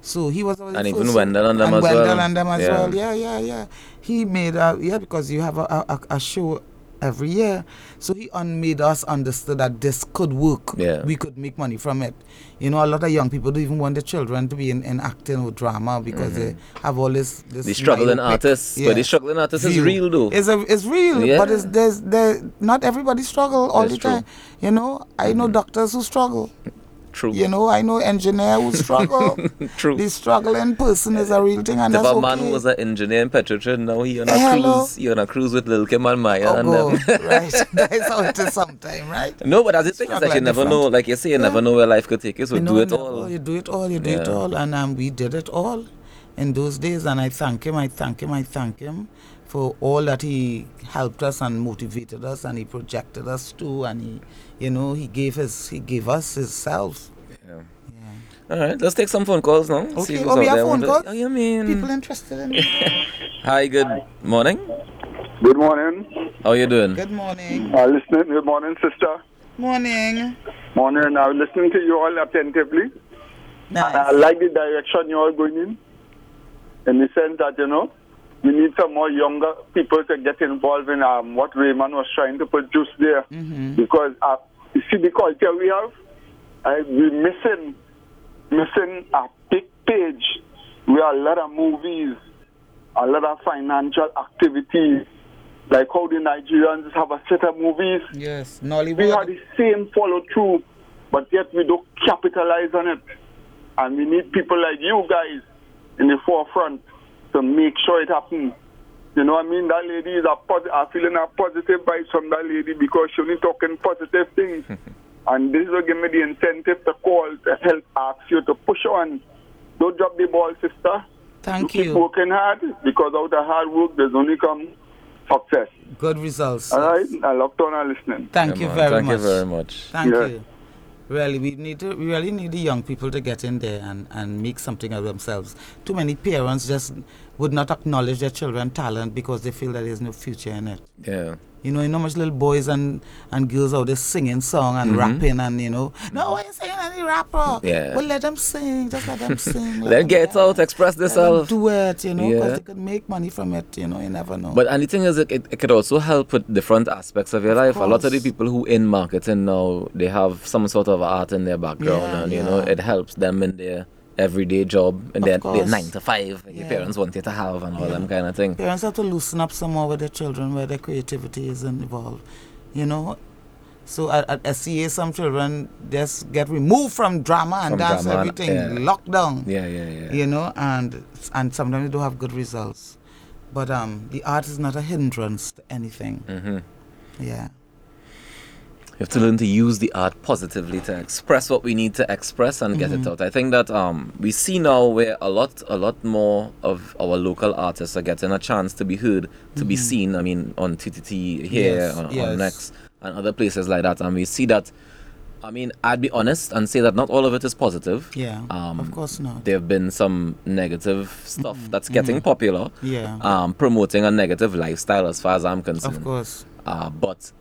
So he was our And even first- Wendell and them and as Wendell well. and them as Yeah. well. Yeah, yeah, yeah. He made a yeah because you have a, a, a show every year, so he un- made us understood that this could work. Yeah. we could make money from it. You know, a lot of young people don't even want their children to be in, in acting or drama because they mm-hmm. have all this. this The struggling artists, yeah, but the struggling artist is real though. It's a, it's real, Yeah. but it's there's there not everybody struggle all That's the true. time. You know, I know mm-hmm. doctors who struggle. True. You know, I know engineer who struggle. *laughs* True. The struggling person is a real thing, and If that's a okay. man who was an engineer in Petrotrin, now he on a Hello. cruise, he on a cruise with Lil Kim and Maya Oh, and God, them. right. *laughs* That's how it is sometime, right? No, but as it thing is that you never different. know, like you say, you never know where life could take you, so You do know, it never- all. You do it all. You do it all, and um, we did it all in those days. And I thank him. I thank him. I thank him for all that he helped us and motivated us, and he projected us too. And he, you know, he gave his, he gave us himself. Yeah. Yeah. All right, let's take some phone calls now. See Okay. who's Oh, we have there. phone calls? Oh, you mean? People interested in it. *laughs* Hi, good morning. Good morning. How you doing? Good morning. Uh, listening. Good morning, sister. Morning. Morning. I'm listening to you all attentively. And I like the direction you're all going in. In the sense that, you know, we need some more younger people to get involved in um, what Raymond was trying to produce there. Because uh, you see the culture we have, uh, we're missing, missing a big page where a lot of movies, a lot of financial activities, like how the Nigerians have a set of movies Yes. Nollywood. we have the same follow through, but yet we don't capitalize on it. And we need people like you guys in the forefront to make sure it happens. You know what I mean? That lady is a pos- I'm feeling a positive vibes from that lady because she only talking positive things. *laughs* and this will give me the incentive to call to help ask you to push on. Don't drop the ball, sister. Thank Keep you. working hard because out of hard work there's only come success. Good results. All right? I locked on and listening. Thank Yeah, you man. very Thank much. you very much. Thank Yeah. you. Really, we need to. We really need the young people to get in there and, and make something of themselves. Too many parents just would not acknowledge their children talent because they feel that there's no future in it. Yeah. You know, you know much little boys and, and girls out there singing song and rapping and you know, no, why you singing any rapper? Mm-hmm. Yeah. Well, let them sing. Just let them sing. *laughs* Let them get out, express themselves. do it, you know, because Yeah. they could make money from it. You know, you never know. But and the thing is, it, it, it could also help with different aspects of your life. A lot of the people who in marketing now, they have some sort of art in their background, Yeah, and you know, it helps them in their everyday job, and their, their nine to five. Your parents want you to have, and all Yeah. them kind of thing. Parents have to loosen up some more with their children where their creativity is involved. You know? So at, at SCA, some children just get removed from drama and From dance, drama and- everything, yeah. locked down. Yeah, yeah, yeah. You know, and and sometimes they don't have good results. But um, the art is not a hindrance to anything. hmm Yeah. You have to learn to use the art positively to express what we need to express and get Mm-hmm. it out. I think that um, we see now where a lot, a lot more of our local artists are getting a chance to be heard, to be seen. I mean, on TTT here, Mm-hmm. Yes, on, yes. on Next, and other places like that. And we see that. I mean, I'd be honest and say that not all of it is positive. Yeah. Um, of course not. There have been some negative stuff that's getting popular, Mm-hmm. Yeah. um, promoting a negative lifestyle, as far as I'm concerned. of course. Uh, but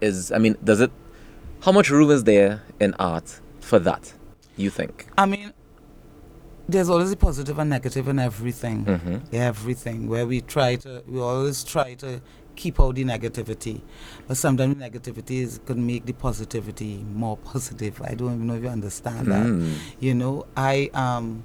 is I mean, does it? How much room is there in art for that? You think? I mean, there's always a positive and negative in everything. Mhm. Everything. Where we try to, we always try to keep out the negativity. But sometimes negativity is, could make the positivity more positive. I don't even know if you understand that. Mm. You know, I, um,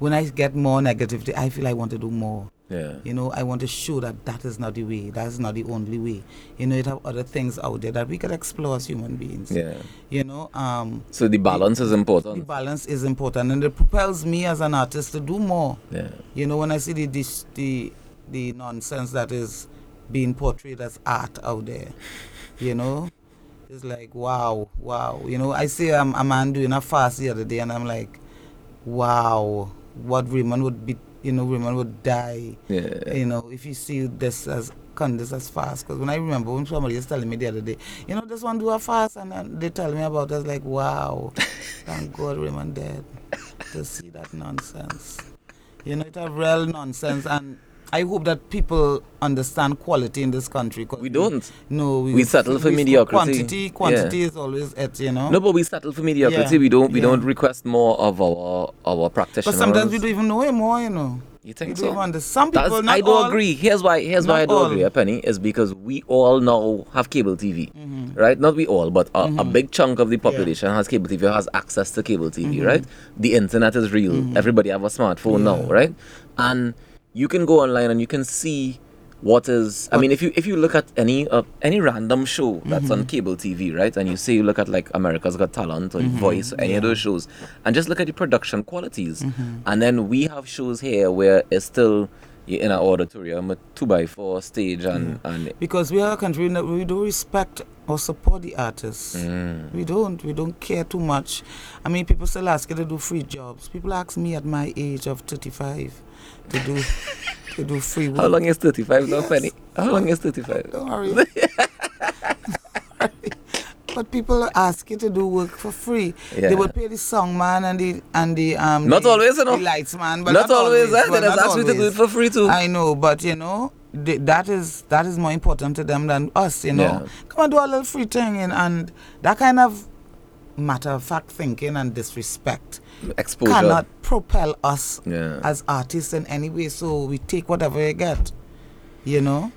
when I get more negativity, I feel I want to do more. Yeah. You know, I want to show that that is not the way. That is not the only way. You know, it have other things out there that we can explore as human beings. Yeah. You know, um, So the balance is important. the balance is important, and it propels me as an artist to do more. Yeah. You know, when I see the this, the the nonsense that is being portrayed as art out there, you know, it's like wow, wow. You know, I see um, a man doing a fast the other day, and I'm like, wow, what Raymond would be. You know, Raymond would die. Yeah. You know, if you see this as this as fast. Because when I remember when somebody was telling me the other day, you know, this one do a fast, and then they tell me about it, I was like, wow, *laughs* thank God Raymond dead to see that nonsense. You know, it's a real nonsense, and I hope that people understand quality in this country. We don't. No, We settle for mediocrity. Quantity, quantity is always it, you know. No, but we settle for mediocrity. Yeah, We don't. We yeah. don't request more of our our practitioners. but sometimes we don't even know him more, you know. You think we so? don't. Some people, I do all, agree. Here's why. Here's why I do all. agree, Penny, is because we all now have cable TV, Mm-hmm. right? Not we all, but a, a big chunk of the population has cable TV, has access to cable TV, Mm-hmm. right? The internet is real. Everybody have a smartphone now, right? And you can go online and you can see what is. I mean, if you if you look at any uh, any random show that's Mm-hmm. on cable TV, right, and you say you look at like America's Got Talent or Mm-hmm. Voice or any of those shows, and just look at the production qualities, Mm-hmm. and then we have shows here where it's still in an auditorium, a two by four stage, and and because we are a country that we do respect or support the artists. Mm. We don't. We don't care too much. I mean, people still ask you to do free jobs. People ask me at my age of 35 to do to do free work. how long is thirty five now, Yes. Penny? How long is thirty five? Don't worry. *laughs* but people ask you to do work for free. Yeah. They would pay the song man and the and the um Not the, always, you know. the lights man, but Not, always, eh? but They just not ask me to do it for free too. I know, but you know, th- that is that is more important to them than us. You know, Yeah. come and do a little free thing, and, and that kind of matter of fact thinking and disrespect Exposure. cannot propel us Yeah. as artists in any way. So we take whatever we get, you know,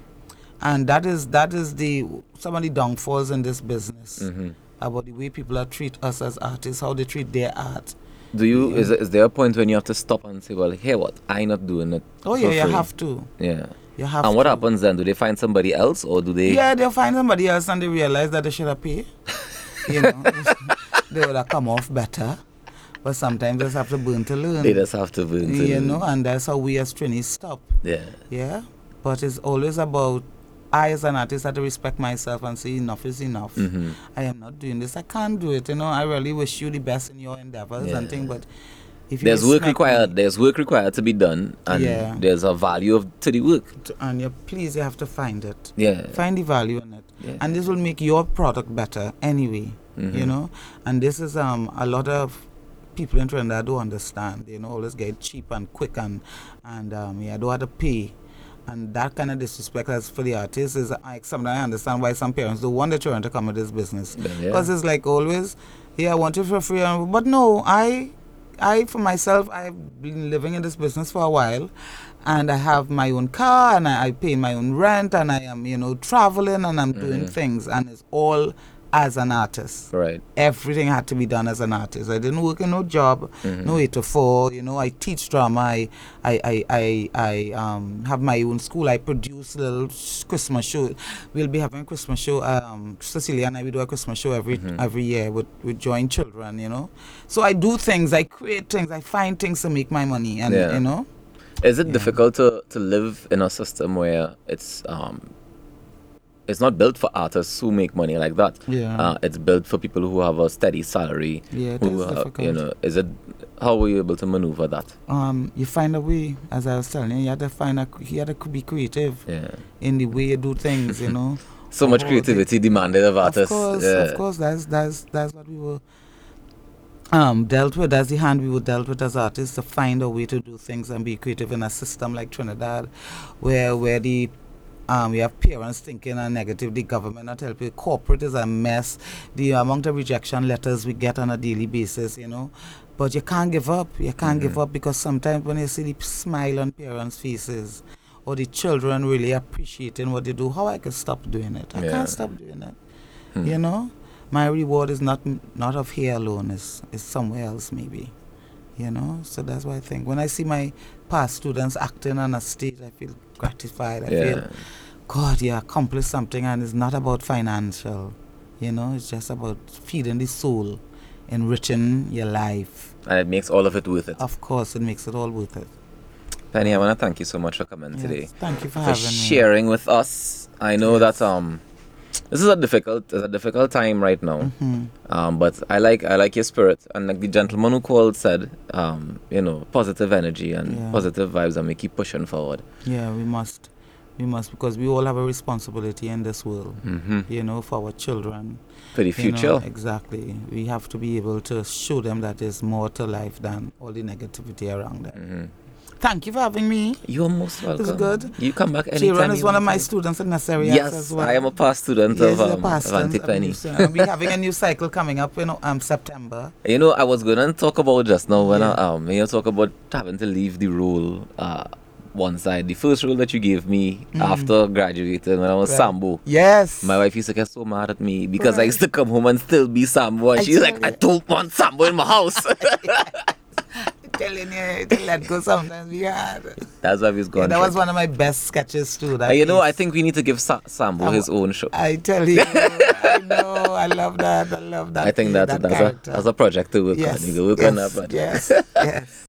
and that is that is the some of the downfalls in this business Mm-hmm. about the way people are treat us as artists, how they treat their art. Do you is is there a point when you have to stop and say, well, hey, what? I'm not doing it. Oh yeah, you free. have to. Yeah. You have. And what to. happens then? Do they find somebody else or do they? Yeah, they'll find somebody else and they realize that they should have paid. *laughs* you know, *laughs* they would have come off better. But sometimes they just have to burn to learn. They just have to burn. to- you know, and that's how we as trainees stop. Yeah. Yeah, but it's always about I as an artist have to respect myself and say enough is enough. Mhm. I am not doing this. I can't do it. You know, I really wish you the best in your endeavors and Yeah. things, but if you There's work required. me There's work required to be done, and Yeah. there's a value of to the work. and you please you have to find it. Yeah. Find the value in it. Yeah. And this will make your product better anyway. You Mhm. know? And this is um a lot of people in Trinidad don't understand. You know, always get cheap and quick and and um yeah, don't have to pay. And that kind of disrespect as for the artists is I sometimes I understand why some parents don't want their children to come with this business. Yeah, yeah. Because it's like always, yeah, I want it for free. But no, I I for myself I've been living in this business for a while and I have my own car and I, I pay my own rent and I am, you know, traveling and I'm doing Mm-hmm. things and it's all as an artist. Right. Everything had to be done as an artist. I didn't work in no job, Mm-hmm. no eight to four. You know, I teach drama. I, I, I, I, I um, have my own school. I produce little Christmas show. We'll be having a Christmas show. Um, Cecilia and I we do a Christmas show every Mm-hmm. every year with with joint children. You know, so I do things. I create things. I find things to make my money. And Yeah. you know, Is it Yeah. difficult to, to live in a system where it's um it's not built for artists who make money like that? Yeah. Uh, it's built for people who have a steady salary. Yeah, who difficult. you know, is it how were you able to maneuver that? um, you find a way. As I was telling you, you had to find a. You had to be creative Yeah. in the way you do things. You know. *laughs* So much creativity demanded of artists. Of course, yeah. of course, that's that's that's what we were um dealt with. That's the hand we were dealt with as artists to find a way to do things and be creative in a system like Trinidad, where where the um, we have parents thinking a negative, the government not helping, corporate is a mess, the amount of rejection letters we get on a daily basis, you know. But you can't give up. You can't give up because sometimes when you see the smile on parents' faces or the children really appreciating what they do, how I can stop doing it? I Yeah. can't stop doing it. Hmm. You know, my reward is not not of here alone. Is is somewhere else maybe. You know, so that's why I think when I see my past students acting on a stage, I feel gratified. I Yeah. feel, God, you accomplished something, and it's not about financial. You know, it's just about feeding the soul, enriching your life. And it makes all of it worth it. Of course, it makes it all worth it. Penny, I want to thank you so much for coming Yes, today. Thank you for, For having me. sharing with us. I know Yes. that um this is a difficult it's a difficult time right now. Mhm. Um, but I like I like your spirit, and like the gentleman who called said, um, you know, positive energy and Yeah. positive vibes, and we keep pushing forward. Yeah, we must. We must because we all have a responsibility in this world. You know, for our children. For the you know, future. exactly. We have to be able to show them that there's more to life than all the negativity around them. Mm-hmm. Thank you for having me. You're most welcome. It's good. You come back anytime. Sharon is one of my to. students in Nursery Yes, as well. I am a past student Yes, of, um, past of Penny. We're having a new cycle coming up you know, in um, September. *laughs* You know, I was going to talk about just now when Yeah. I, um, you talk about having to leave the role uh, one side. The first role that you gave me after graduating when I was Mm. Right. Sambo. Yes. My wife used to get so mad at me because I used to come home and still be Sambo. And I she's like, you. I don't want Sambo in my house. *laughs* telling you to let go sometimes we had. That's why he's Yeah, gone. that was one of my best sketches too. That you know, I think we need to give Sa- Sambo Um, his own show. I tell you, *laughs* I know, I love that, I love that. I think that's, that that's, a, that's a project to work yes, on. You can work yes, on that project. Yes, *laughs* yes.